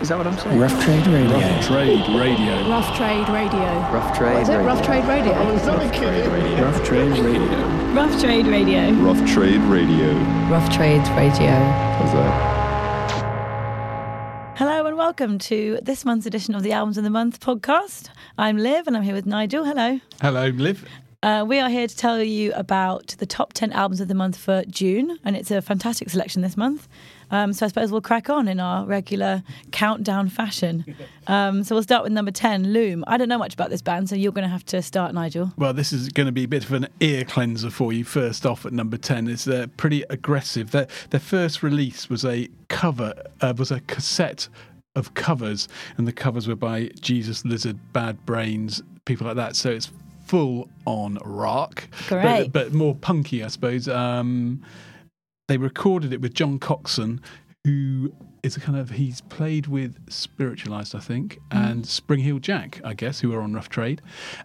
Is that what I'm saying? Rough Trade Radio. Rough Trade Radio. Rough Trade Radio. Rough Trade What is it? Radio. Rough Trade Radio. Rough Trade Radio. Rough Trade Radio. Rough Trade Radio. Rough Trades Radio. How's that? Hello and welcome to this month's edition of the Albums of the Month podcast. I'm Liv and I'm here with Nigel. Hello. Hello, Liv. Uh, we are here to tell you about the top 10 albums of the month for June, and it's a fantastic selection this month. Um, so I suppose we'll crack on in our regular countdown fashion. Um, so we'll start with number 10, Loom. I don't know much about this band, so you're going to have to start, Nigel. Well, this is going to be a bit of an ear cleanser for you. First off, at number ten, is they're pretty aggressive. Their their first release was a cover, uh, was a cassette of covers, and the covers were by Jesus Lizard, Bad Brains, people like that. So it's full on rock, but, but more punky, I suppose. Um, they recorded it with John Coxon, who is a kind of he's played with Spiritualized, I think, and Spring Heel Jack, I guess, who are on Rough Trade,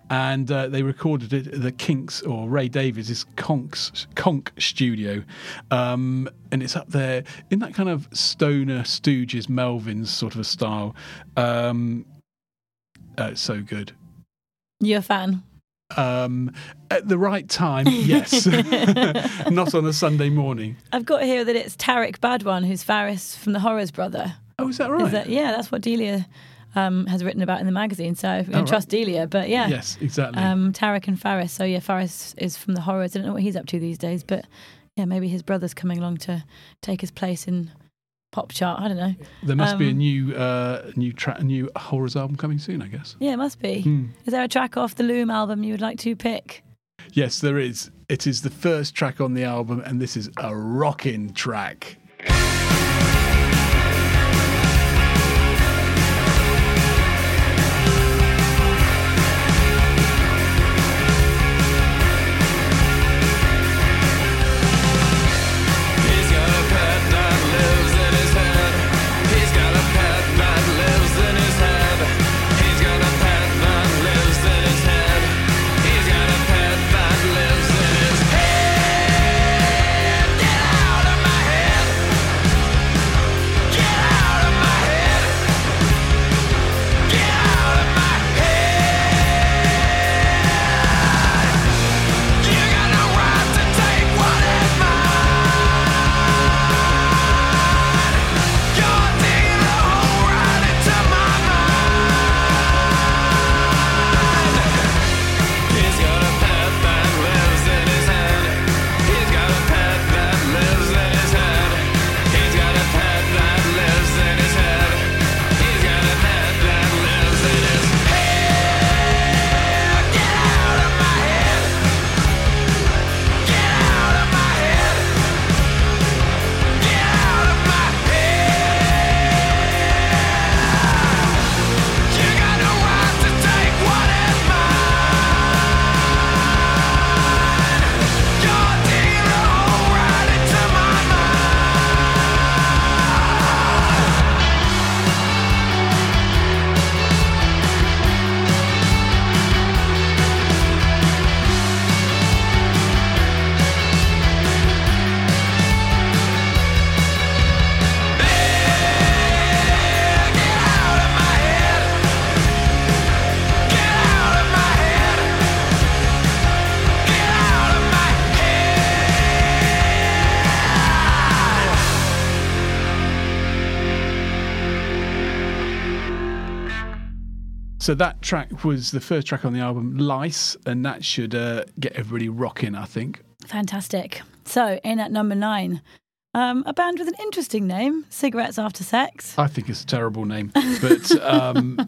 and uh, they recorded it at the Kinks or Ray Davies' Konks Konk studio, um, and it's up there in that kind of stoner Stooges, Melvins sort of a style. Um, uh, it's so good. You're a fan. Um, at the right time, yes. Not on a Sunday morning. I've got here that it's Tarek Badwan, who's Faris from the Horrors brother. Oh, is that right? Is that, yeah, that's what Delia um, has written about in the magazine. So we Oh, can right. trust Delia, but yeah. Yes, exactly. Um, Tarek and Faris. So yeah, Faris is from the horrors. I don't know what he's up to these days, but yeah, maybe his brother's coming along to take his place in pop chart. I don't know. there must be a um, new, uh, new track, a new horrors album coming soon, I guess. Yeah, it must be. Hmm. Is there a track off the Loom album you would like to pick? Yes, there is. It is the first track on the album, and this is a rocking track. So that track was the first track on the album, Lice, and that should uh, get everybody rocking, I think. Fantastic. So in at number nine, um, a band with an interesting name, Cigarettes After Sex. I think it's a terrible name, but um,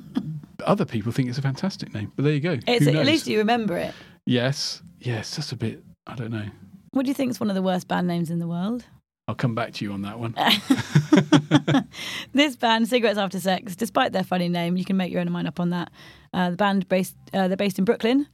other people think it's a fantastic name. But there you go. It's at least you remember it. Yes, yes, that's a bit. I don't know. What do you think is one of the worst band names in the world? I'll come back to you on that one. This band, Cigarettes After Sex, despite their funny name, you can make your own mind up on that. Uh, the band based, uh, they're based in Brooklyn,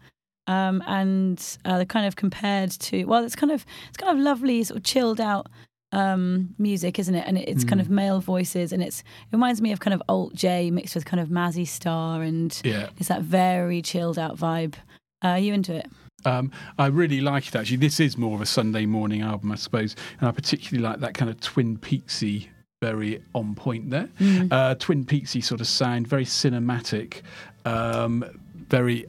um, and uh, they're kind of compared to. Well, it's kind of it's kind of lovely, sort of chilled out um, music, isn't it? And it's kind of male voices, and it's it reminds me of kind of alt J mixed with kind of Mazzy Star, and Yeah. it's that very chilled out vibe. Uh, are you into it? Um, I really like it actually. This is more of a Sunday morning album, I suppose, and I particularly like that kind of Twin Peaksy very on point there. Mm. Uh, Twin Peaksy sort of sound, very cinematic, um, very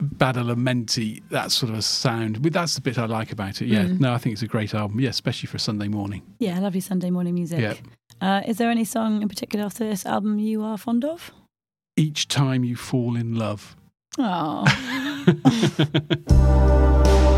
Badalamenti, that sort of a sound. But that's the bit I like about it. Yeah, Mm. no, I think it's a great album. Yeah, especially for Sunday morning. Yeah, lovely Sunday morning music. Yeah. Uh, is there any song in particular off this album you are fond of? Each time you fall in love. Oh,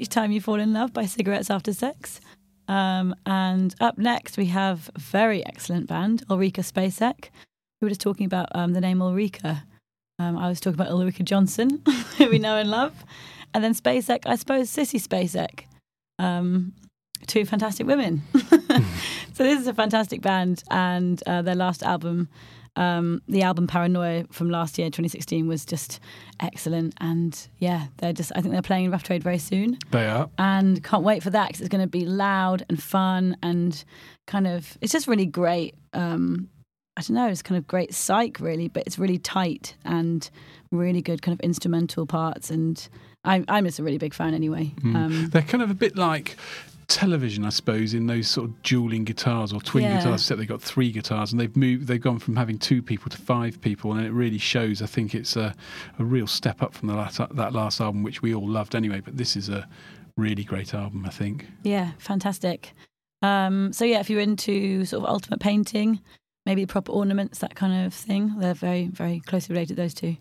Each Time You Fall in Love by Cigarettes After Sex. Um, and up next, we have very excellent band, Ulrika Spacek. We were just talking about um, the name Ulrika. Um, I was talking about Ulrika Jonsson, who we know and love. And then Spacek, I suppose Sissy Spacek. Um, two fantastic women. so this is a fantastic band, and uh, their last album, um, the album Paranoia from last year, 2016, was just excellent. And yeah, they're just. I think they're playing in Rough Trade very soon, They are. and can't wait for that because it's going to be loud and fun and kind of. It's just really great. Um, I don't know. It's kind of great psych, really, but it's really tight and really good kind of instrumental parts. And I'm I'm just a really big fan anyway. Um, They're kind of a bit like television, I suppose, in those sort of dueling guitars or twin Yeah. guitars. Except they've got three guitars, and they've moved. They've gone from having two people to five people, and it really shows. I think it's a, a real step up from the last, that last album, which we all loved anyway. But this is a really great album, I think. Yeah, fantastic. Um, so yeah, if you're into sort of ultimate painting, maybe proper ornaments, that kind of thing, they're very, very closely related. Those two.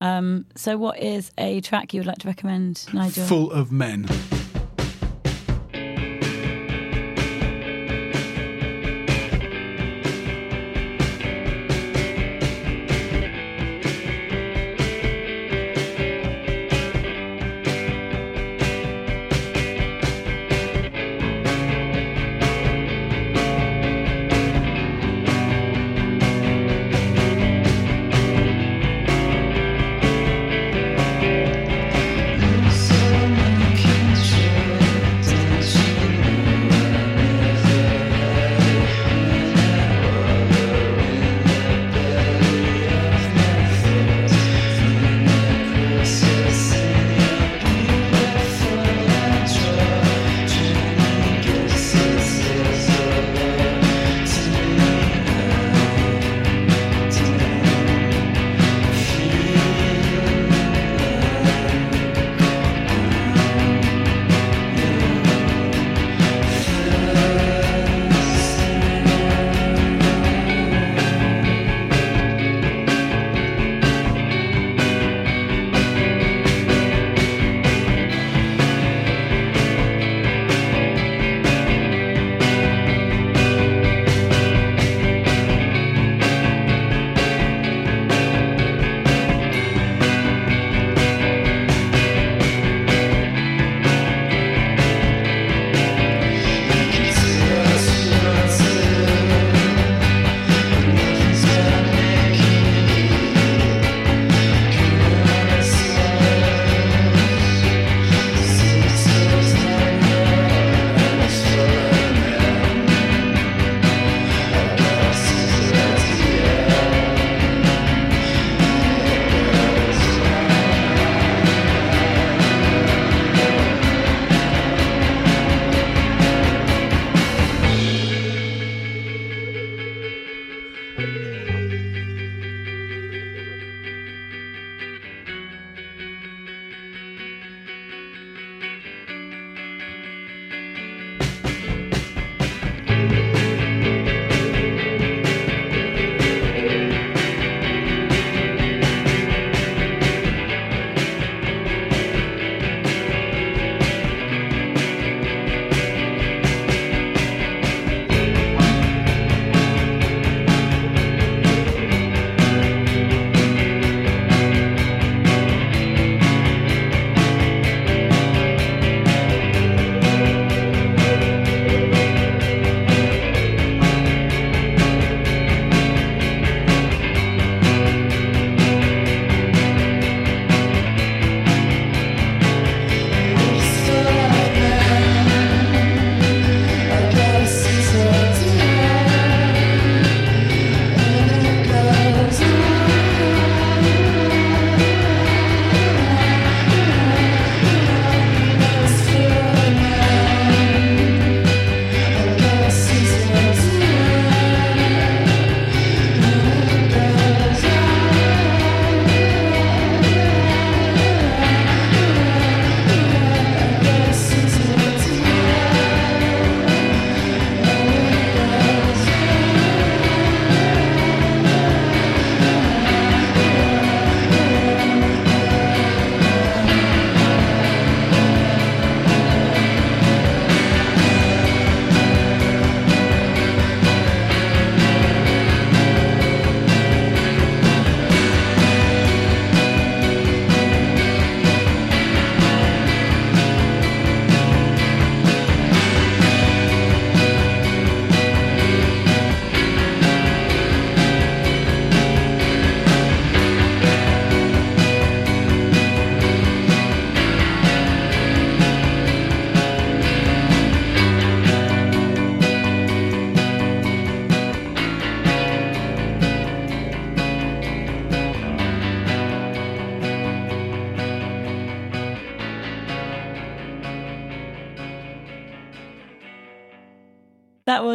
Um, so, what is a track you would like to recommend, Nigel? Full of men.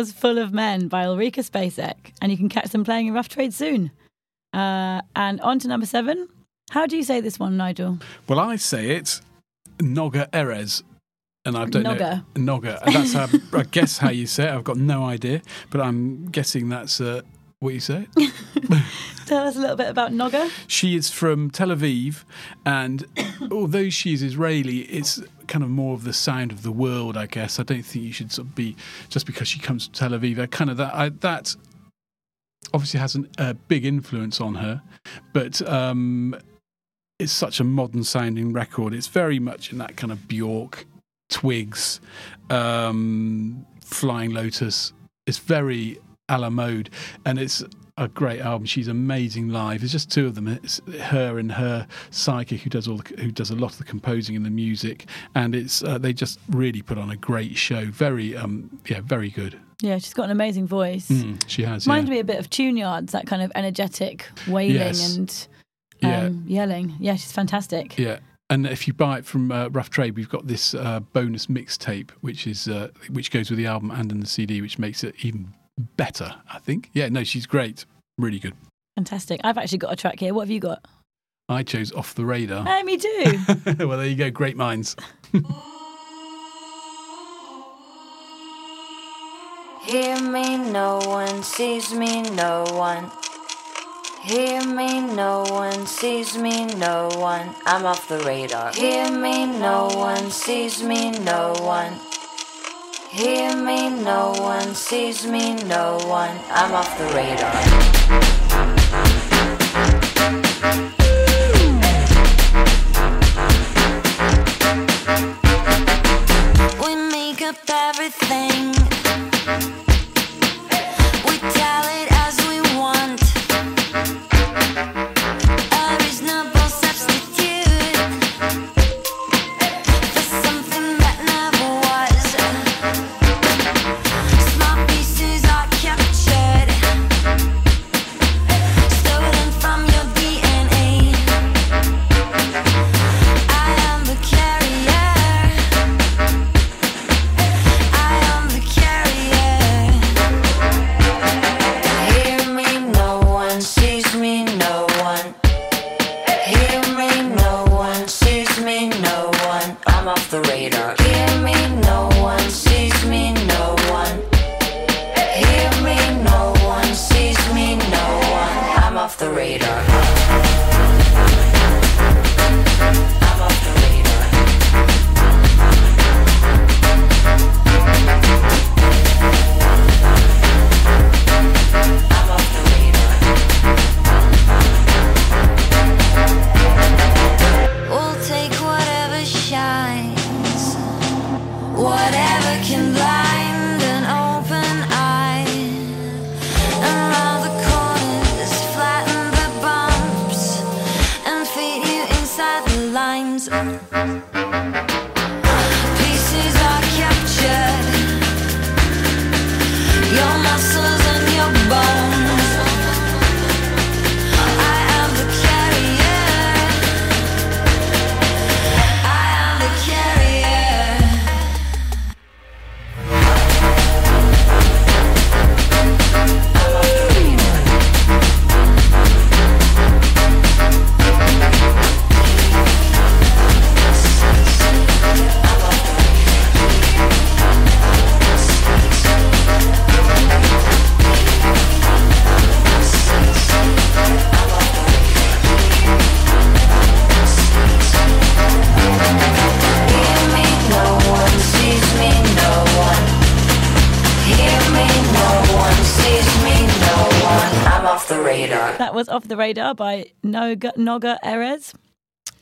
Full of Men by Ulrika Spacek, and you can catch them playing in Rough Trade soon. Uh, and on to number seven. How do you say this one, Nigel? Well, I say it Noga Erez. And I don't Noga. know. Noga. That's how, I guess how you say it. I've got no idea. But I'm guessing that's uh, what you say. Tell us a little bit about Noga. She is from Tel Aviv, and although she's Israeli, it's kind of more of the sound of the world, I guess. I don't think you should sort of be just because she comes to Tel Aviv. Kind of that I, that obviously has an, a big influence on her, but um, it's such a modern sounding record. It's very much in that kind of Bjork, Twigs, um, Flying Lotus. It's very a la mode, and it's a great album. She's amazing live. It's just two of them. It's her and her psychic who does all the, who does a lot of the composing and the music, and it's uh, they just really put on a great show. Very um yeah, very good. Yeah, she's got an amazing voice. Mm, she has. Reminds yeah. me a bit of Tune Yards, that kind of energetic wailing Yes. and Yeah. um, yelling. Yeah, she's fantastic. Yeah. And if you buy it from uh, Rough Trade, we've got this uh, bonus mixtape, which is uh, which goes with the album and in the CD, which makes it even better. I think. Yeah. No, she's great. Really good. Fantastic. I've actually got a track here. What have you got? I chose Off the Radar. Hey, me too. well, there you go. Great minds. Hear me, no one sees me, no one. Hear me, no one sees me, no one. I'm off the radar. Hear me, no one sees me, no one. Hear me, no one sees me, no one. I'm off the radar. We make up everything. Was Off the Radar by Noga, Noga Erez.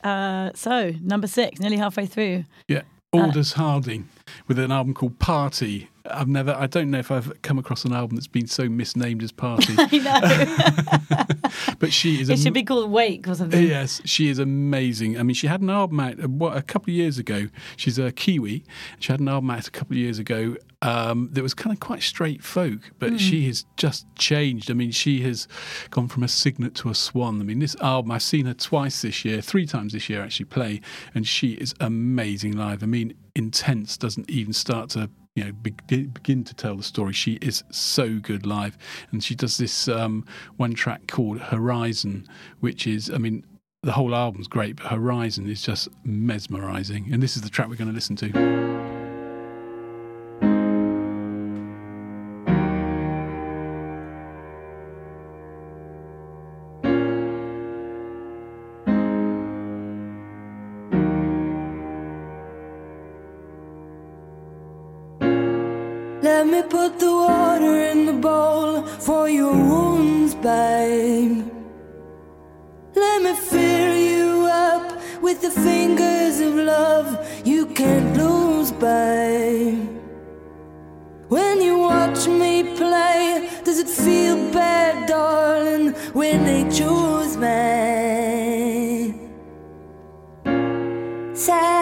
Uh, so, number six, nearly halfway through. Yeah. Aldous Harding with an album called Party. I've never, I don't know if I've come across an album that's been so misnamed as Party, I know. but she is. it am- should be called Wake or something. Yes, she is amazing. I mean, she had an album out uh, what, a couple of years ago. She's a Kiwi. She had an album out a couple of years ago um, that was kind of quite straight folk, but she has just changed. I mean, she has gone from a cygnet to a swan. I mean, this album, I've seen her twice this year, three times this year actually play, and she is amazing live. I mean, Intense doesn't even start to you know begin, begin to tell the story. She is so good live, and she does this um, one track called Horizon, which is I mean. The whole album's great, but Horizon is just mesmerizing. And this is the track we're going to listen to. Babe. Let me fill you up with the fingers of love you can't lose, babe. When you watch me play, does it feel bad, darling, when they choose me? Say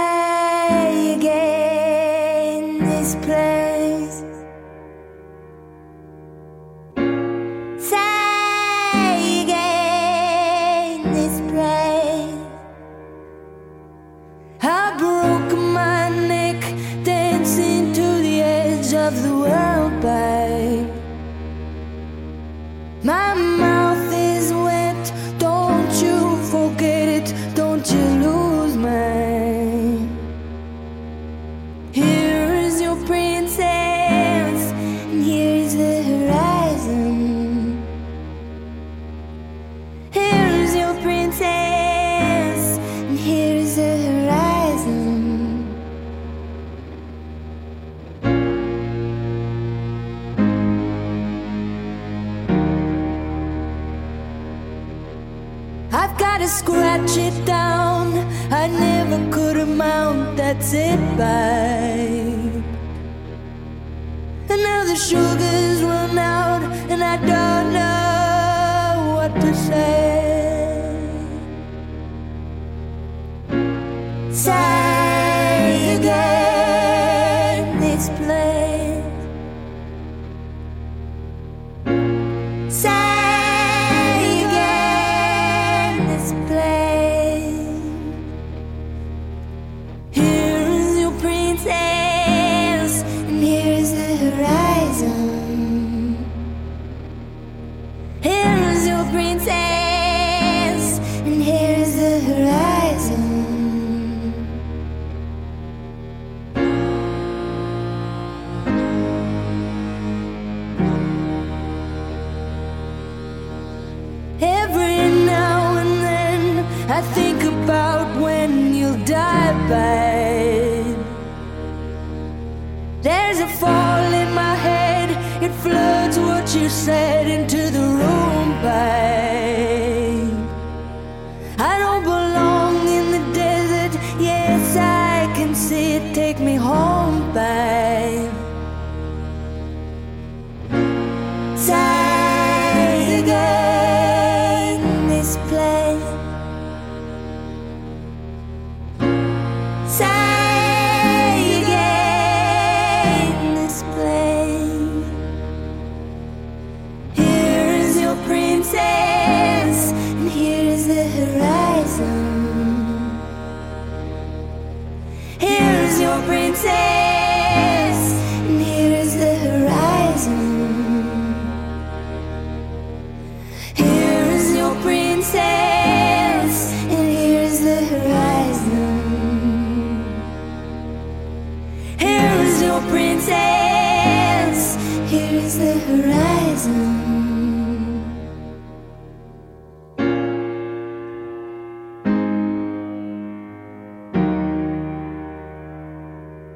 I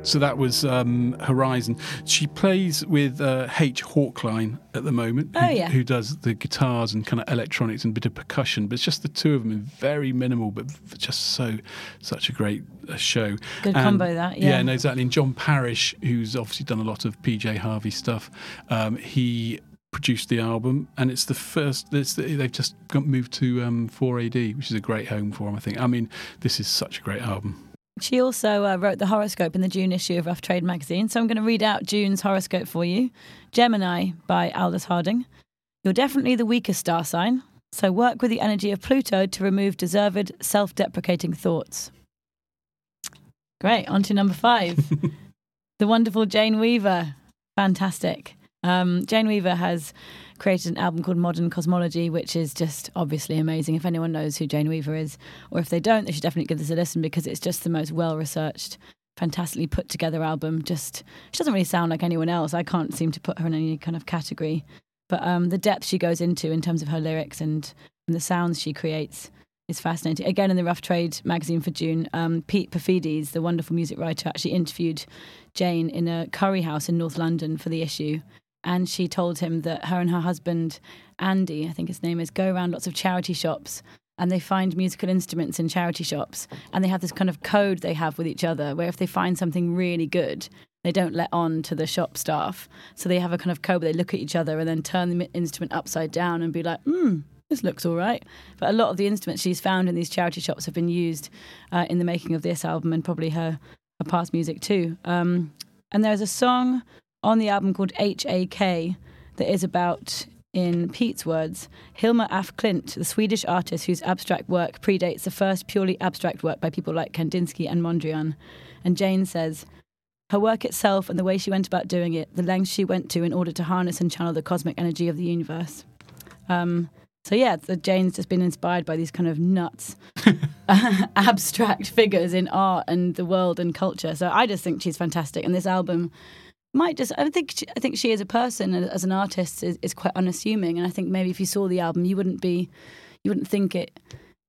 So that was um, Horizon. She plays with uh, H. Hawkline at the moment, who, Oh, yeah. who does the guitars and kind of electronics and a bit of percussion. But it's just the two of them, in very minimal, but just so such a great uh, show. Good And- combo that, yeah. yeah, no, exactly. And John Parish, who's obviously done a lot of PJ Harvey stuff, um, he produced the album, and it's the first. It's the, they've just got moved to um, 4AD, which is a great home for them. I think. I mean, this is such a great album. She also uh, wrote the horoscope in the June issue of Rough Trade magazine. So I'm going to read out June's horoscope for you. Gemini by Aldous Harding. You're definitely the weaker star sign. So work with the energy of Pluto to remove deserved, self deprecating thoughts. Great. On to number five. the wonderful Jane Weaver. Fantastic. Um, Jane Weaver has created an album called Modern Cosmology, which is just obviously amazing. If anyone knows who Jane Weaver is, or if they don't, they should definitely give this a listen because it's just the most well researched, fantastically put together album. Just she doesn't really sound like anyone else. I can't seem to put her in any kind of category, but um, the depth she goes into in terms of her lyrics and, and the sounds she creates is fascinating. Again, in the Rough Trade magazine for June, um, Pete Paphides, the wonderful music writer, actually interviewed Jane in a curry house in North London for the issue. And she told him that her and her husband, Andy, I think his name is, go around lots of charity shops and they find musical instruments in charity shops. And they have this kind of code they have with each other where if they find something really good, they don't let on to the shop staff. So they have a kind of code where they look at each other and then turn the instrument upside down and be like, hmm, this looks all right. But a lot of the instruments she's found in these charity shops have been used uh, in the making of this album and probably her, her past music too. Um, and there's a song on the album called H.A.K. that is about, in Pete's words, Hilma af Klint, the Swedish artist whose abstract work predates the first purely abstract work by people like Kandinsky and Mondrian. And Jane says, her work itself and the way she went about doing it, the lengths she went to in order to harness and channel the cosmic energy of the universe. Um, so yeah, so Jane's just been inspired by these kind of nuts, abstract figures in art and the world and culture. So I just think she's fantastic, and this album might just. I think she, I think she as a person as an artist is, is quite unassuming, and I think maybe if you saw the album, you wouldn't be, you wouldn't think it.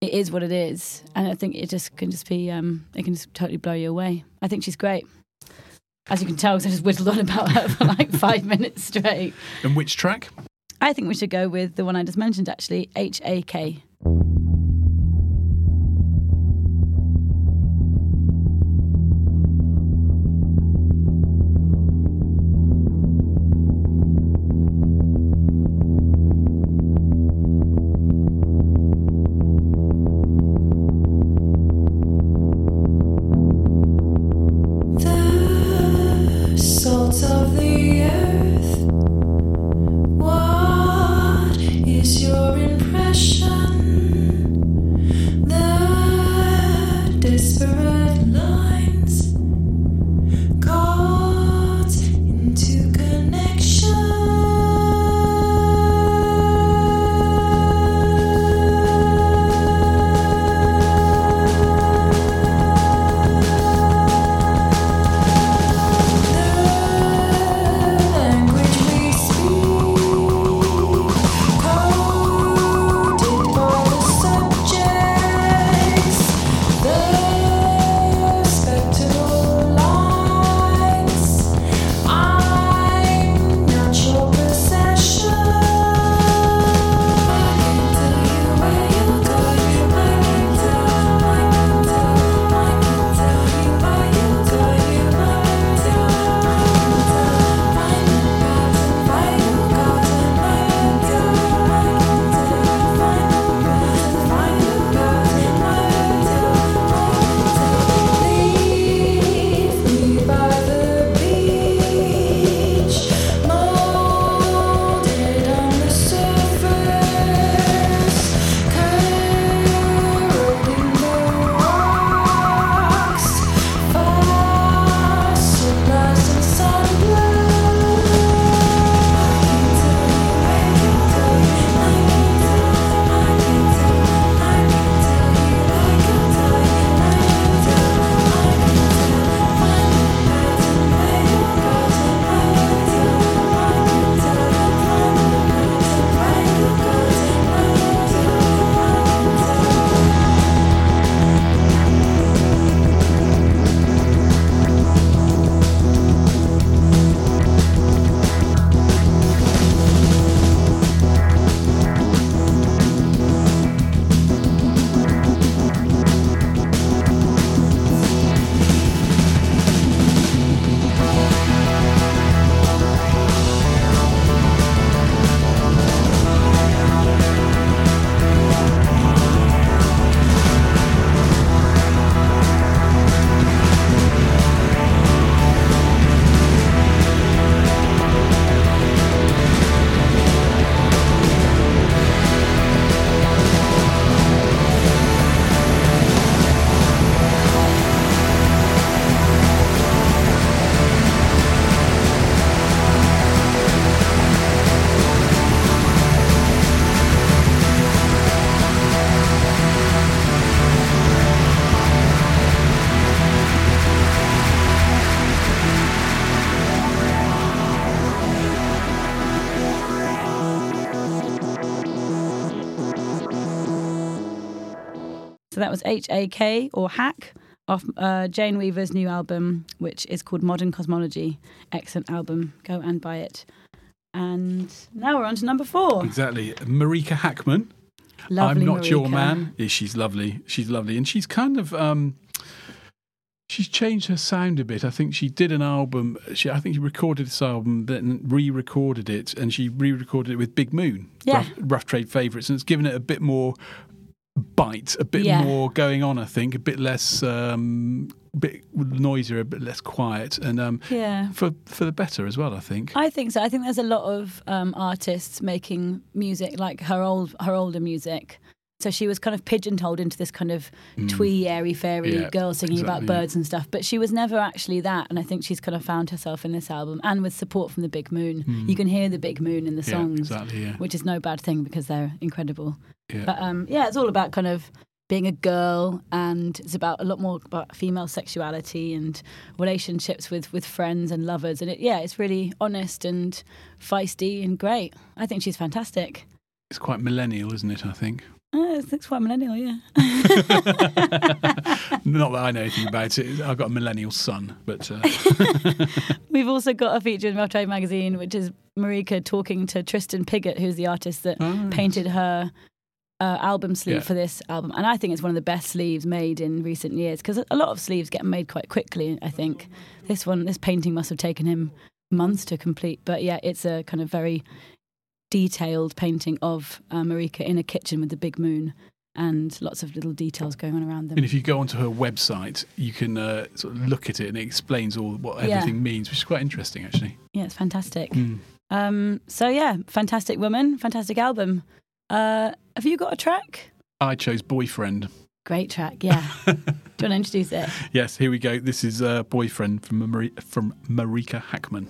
It is what it is, and I think it just can just be. Um, it can just totally blow you away. I think she's great. As you can tell, because I just whittled on about her for like five minutes straight. And which track? I think we should go with the one I just mentioned, actually, H A K. was H A K or Hack off uh, Jane Weaver's new album, which is called Modern Kosmology. Excellent album. Go and buy it. And now we're on to number four. Exactly. Marika Hackman. Lovely I'm not your man. Yeah, she's lovely. She's lovely, and she's kind of um, she's changed her sound a bit. I think she did an album. She, I think she recorded this album, then re-recorded it, and she re-recorded it with Big Moon, Yeah. Rough, Rough Trade Favorites, and it's given it a bit more bite, a bit Yeah. more going on. I think a bit less, um, bit noisier, a bit less quiet, and um, Yeah. for for the better as well. I think. I think so. I think there's a lot of um, artists making music like her old her older music. So she was kind of pigeonholed into this kind of twee, airy, fairy Mm. Yeah, girl singing about exactly, yeah. birds and stuff. But she was never actually that. And I think she's kind of found herself in this album and with support from the Big Moon. You can hear the Big Moon in the Mm. Yeah, songs, exactly. Yeah. which is no bad thing because they're incredible. Yeah. But um, yeah, it's all about kind of being a girl, and it's about a lot more about female sexuality and relationships with with friends and lovers. And it, yeah, it's really honest and feisty and great. I think she's fantastic. It's quite millennial, isn't it? I think. Uh, it's, it's quite millennial, yeah. Not that I know anything about it. I've got a millennial son, but uh, We've also got a feature in Rough Trade magazine, which is Marika talking to Tristan Pigott, who's the artist that Oh, painted her uh, album sleeve Yeah. for this album. And I think it's one of the best sleeves made in recent years because a lot of sleeves get made quite quickly, I think. This one, this painting must have taken him months to complete. But yeah, it's a kind of very detailed painting of uh, Marika in a kitchen with the big moon and lots of little details going on around them. and if you go onto her website, you can uh, sort of look at it and it explains all what Yeah. everything means, which is quite interesting, actually. Yeah, it's fantastic. Mm. Um, so yeah, fantastic woman, fantastic album. Uh, have you got a track? I chose Boyfriend. Great track, yeah. Do you want to introduce it? Yes, here we go. This is uh, Boyfriend from, Mari- from Marika Hackman.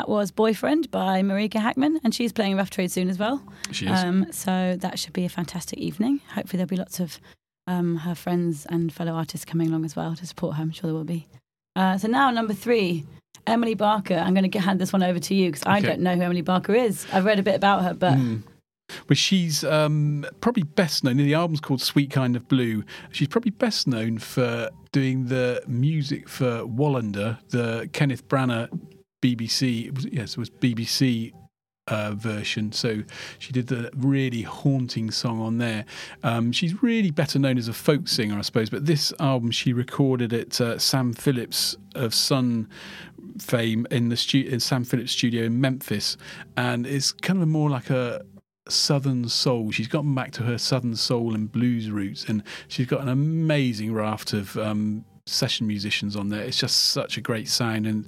That was Boyfriend by Marika Hackman, and she's playing Rough Trade soon as well. She is. Um, so that should be a fantastic evening. Hopefully, there'll be lots of um, her friends and fellow artists coming along as well to support her. I'm sure there will be. Uh, so now, number three, Emily Barker. I'm going to hand this one over to you because I don't know who Emily Barker is. I've read a bit about her, but Mm. But she's um, probably best known. The album's called Sweet Kind of Blue. She's probably best known for doing the music for Wallander, the Kenneth Branagh BBC. It was, yes, it was BBC uh, version. So she did the really haunting song on there. Um, she's really better known as a folk singer, I suppose. But this album she recorded at uh, Sam Phillips of Sun fame in the stu- in Sam Phillips studio in Memphis, and it's kind of more like a southern soul. She's gotten back to her southern soul and blues roots, and she's got an amazing raft of um, session musicians on there. It's just such a great sound and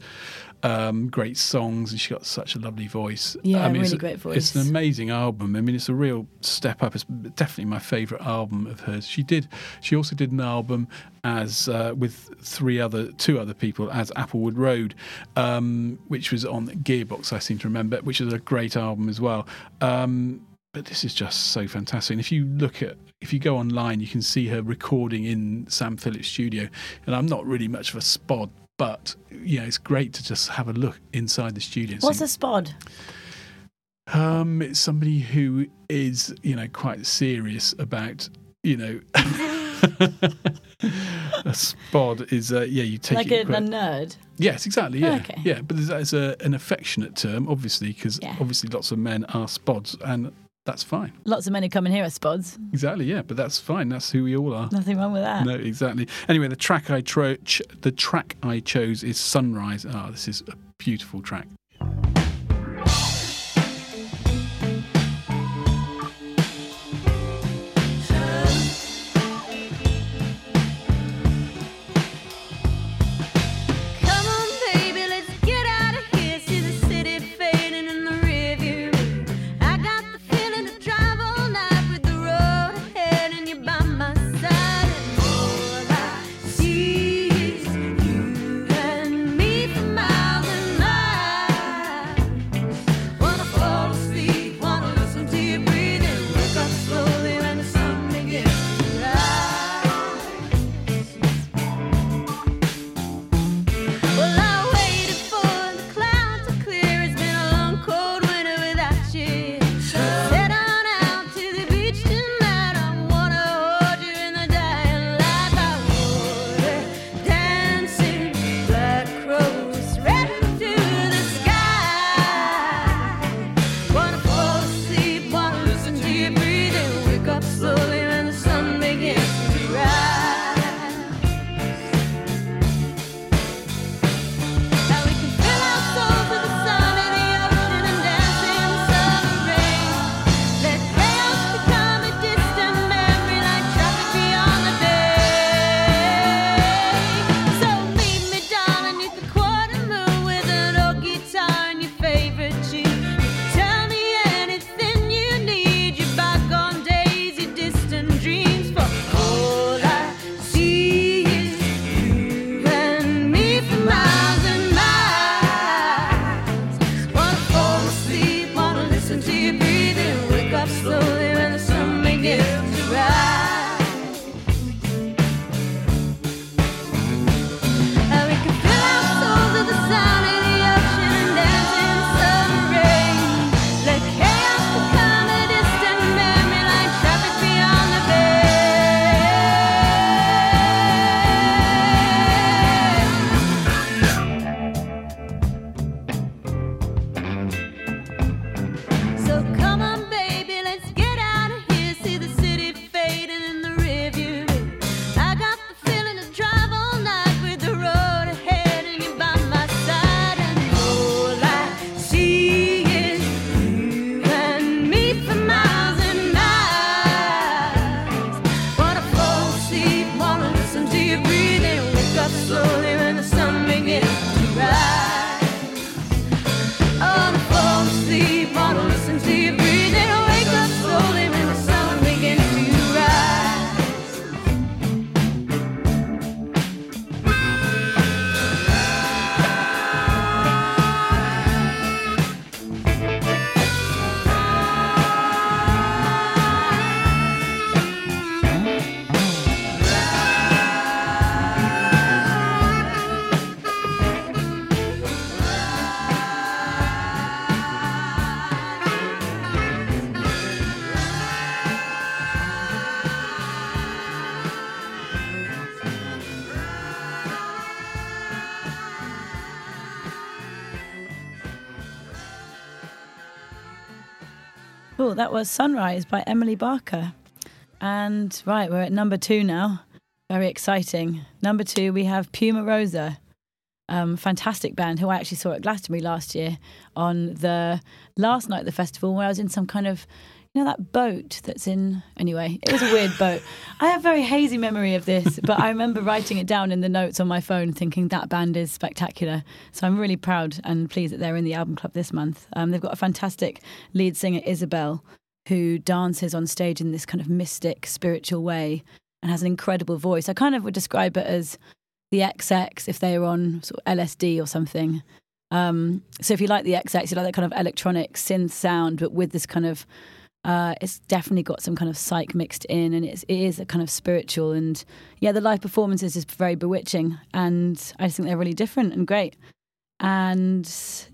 um, great songs, and she's got such a lovely voice. Yeah, I mean, really it's a- great voice. It's an amazing album. I mean, it's a real step up. It's definitely my favourite album of hers. She did. She also did an album as uh, with three other, two other people as Applewood Road, um, which was on Gearbox. I seem to remember, which is a great album as well. Um, but this is just so fantastic. And if you look at, if you go online, you can see her recording in Sam Phillips' studio. And I'm not really much of a spod, but yeah, it's great to just have a look inside the studio. what's a spod? um, it's somebody who is, you know, quite serious about, you know, a spod is, uh, yeah, you take Like it. a, a nerd? yes, exactly. Yeah, Okay. yeah, but that's a, an affectionate term, obviously, because Yeah. obviously lots of men are spods, and that's fine. Lots of men who come in here are spods. Exactly, yeah, but that's fine. That's who we all are. Nothing wrong with that. No, exactly. Anyway, the track I tro- ch- the track I chose is Sunrise. Ah, this is a beautiful track. That was Sunrise by Emily Barker. And right, we're at number two now. Very exciting. Number two, we have Pumarosa. Um, fantastic band who I actually saw at Glastonbury last year on the last night of the festival where I was in some kind of you know that boat that's in anyway it was a weird boat. I have a very hazy memory of this but i remember writing it down in the notes on my phone thinking that band is spectacular. So i'm really proud and pleased that they're in the album club this month. Um, they've got a fantastic lead singer isabel who dances on stage in this kind of mystic spiritual way and has an incredible voice. I kind of would describe it as the xx if they were on sort of lsd or something. Um, so if you like the xx you like that kind of electronic synth sound but with this kind of uh, it's definitely got some kind of psych mixed in, and it's, it is a kind of spiritual. And yeah, the live performances is very bewitching, and I just think they're really different and great. And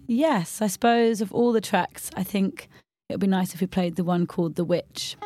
yes, I suppose of all the tracks, I think it would be nice if we played the one called "The Witch."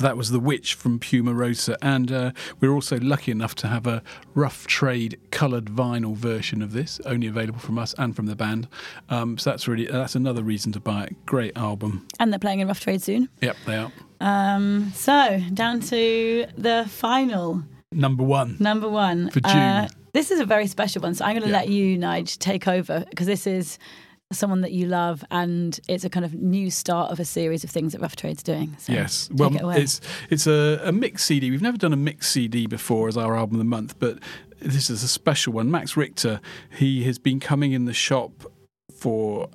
So that was The Witch from Pumarosa. And uh, we're also lucky enough to have a rough trade coloured vinyl version of this, only available from us and from the band. Um, so that's really that's another reason to buy it. Great album. And they're playing in Rough Trade soon. Yep, they are. Um, so down to the final Number one. number one For June. Uh, this is a very special one, so I'm going to Yeah. let you, Nige, take over because this is someone that you love, and it's a kind of new start of a series of things that Rough Trade's doing. So Yes, well, it it's it's a, a mixed CD. We've never done a mixed CD before as our album of the month, but this is a special one. Max Richter, he has been coming in the shop for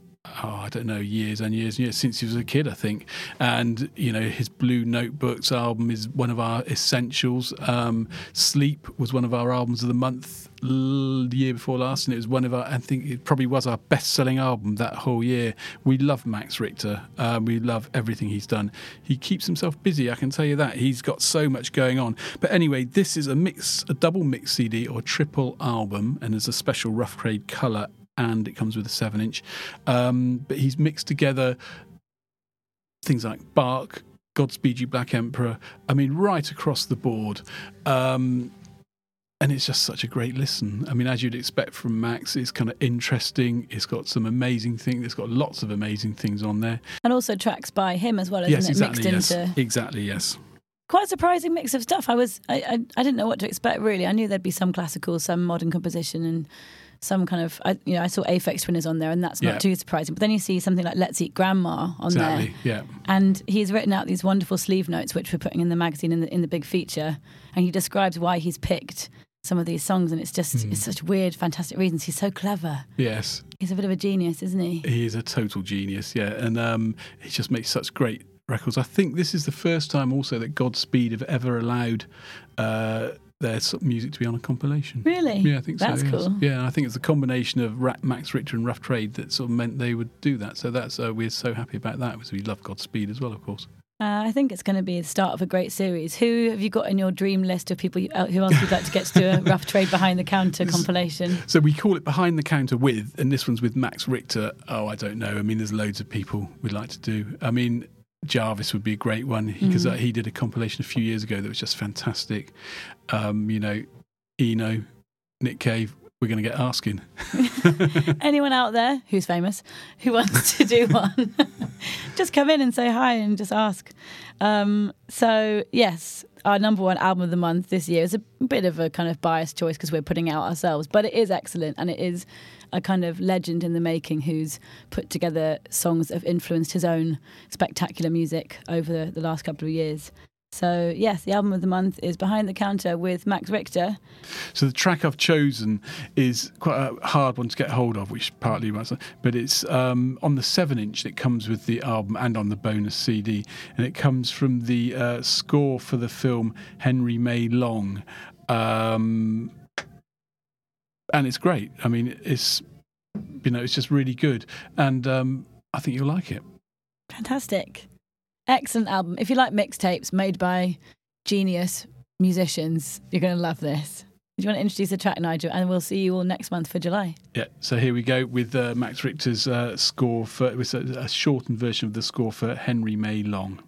oh, I don't know, years and years and years since he was a kid, I think. And you know, his Blue Notebooks album is one of our essentials. Um, Sleep was one of our albums of the month the year before last, and it was one of our. I think it probably was our best-selling album that whole year. We love Max Richter. Um, we love everything he's done. He keeps himself busy. I can tell you that. He's got so much going on. But anyway, this is a mix, a double mix CD or triple album, and there's a special rough trade color and it comes with a seven inch. Um, but he's mixed together things like Bach, Godspeed You Black Emperor. I mean, right across the board. Um, and it's just such a great listen. I mean, as you'd expect from Max, it's kind of interesting. It's got some amazing things. It's got lots of amazing things on there. and also tracks by him as well, isn't yes, it? exactly. Mixed Yes, into exactly. Yes. quite a surprising mix of stuff. I was I, I I didn't know what to expect really. I knew there'd be some classical, some modern composition, and some kind of I, you know I saw Aphex Twin is on there, and that's not Yeah. too surprising. But then you see something like Let's Eat Grandma on Exactly. there, Yeah. and he's written out these wonderful sleeve notes which we're putting in the magazine in the in the big feature, and he describes why he's picked some of these songs, and it's just Hmm. it's such weird, fantastic reasons. He's so clever. Yes. He's a bit of a genius, isn't he? He is a total genius, yeah, and um, he just makes such great records. I think this is the first time also that Godspeed have ever allowed uh, their music to be on a compilation. Really? Yeah, I think That's so. yes. cool. Yeah, I think it's a combination of Max Richter and Rough Trade that sort of meant they would do that. So that's uh, we're so happy about that because we love Godspeed as well, of course. Uh, I think it's going to be the start of a great series. Who have you got in your dream list of people? You, uh, who else you'd like to get to do a rough trade behind the counter compilation? So we call it Behind the Counter with, and this one's with Max Richter. Oh, I don't know. I mean, there's loads of people we'd like to do. I mean, Jarvis would be a great one because uh, he did a compilation a few years ago that was just fantastic. Um, you know, Eno, Nick Cave, we're going to get asking. Anyone out there who's famous who wants to do one, just come in and say hi and just ask. Um, so yes, our number one album of the month this year is a bit of a kind of biased choice because we're putting it out ourselves, but it is excellent and it is a kind of legend in the making who's put together songs that have influenced his own spectacular music over the, last couple of years. So yes, the album of the month is Behind the Counter with Max Richter. So the track I've chosen is quite a hard one to get hold of, which partly was, but it's um, on the seven inch that comes with the album and on the bonus CD, and it comes from the uh, score for the film Henry May Long, um, and it's great. I mean, it's you know, it's just really good, and um, I think you'll like it. Fantastic. Excellent album. If you like mixtapes made by genius musicians, you're going to love this. Do you want to introduce the track, Nigel? And we'll see you all next month for July. Yeah, so here we go with uh, Max Richter's uh, score for it was a, a shortened version of the score for Henry May Long.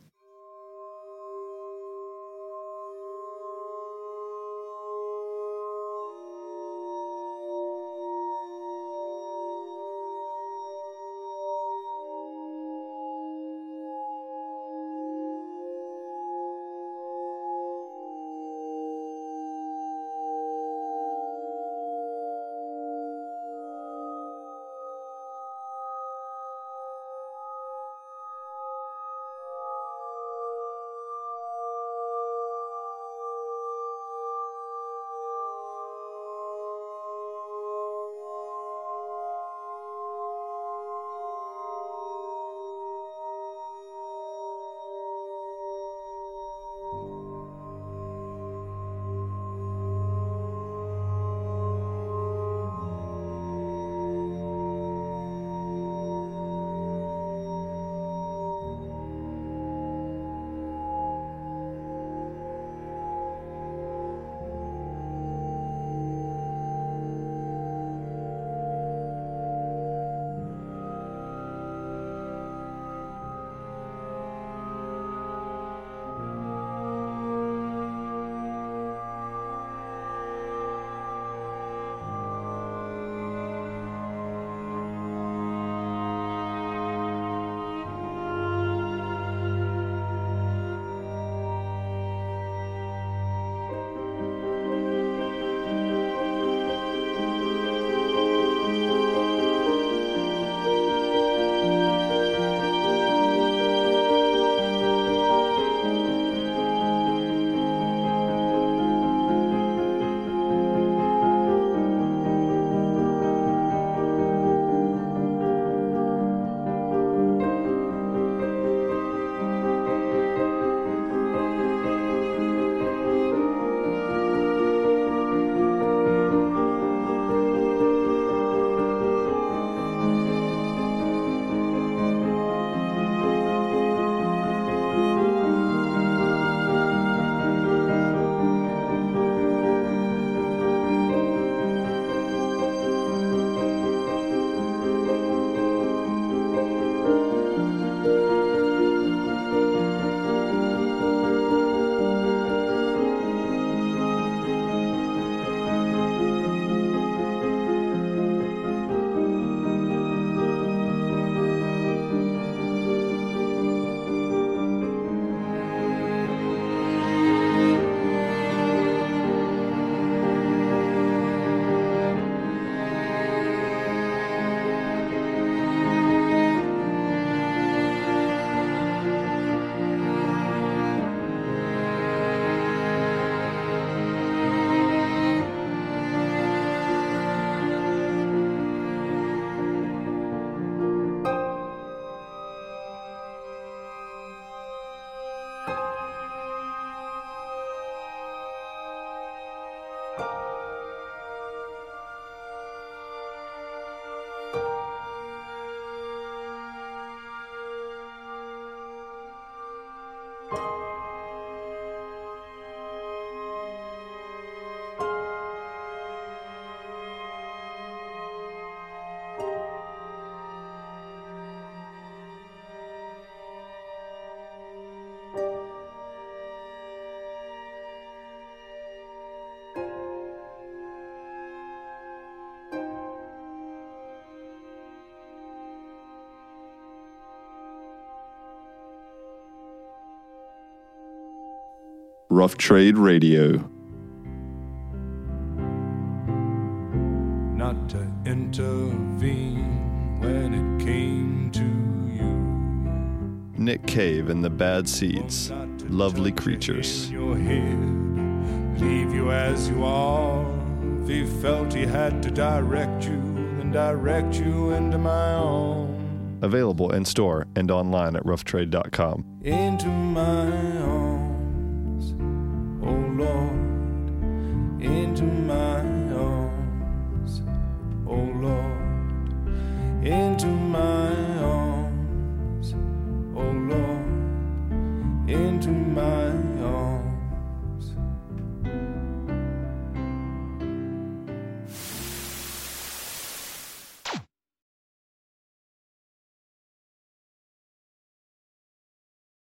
Rough Trade Radio. not to intervene when it came to you. Nick Cave and the Bad Seeds. Oh, not Lovely creatures. Your head, leave you as you are. If he felt he had to direct you, then direct you into my arms. Available in store and online at roughtrade.com.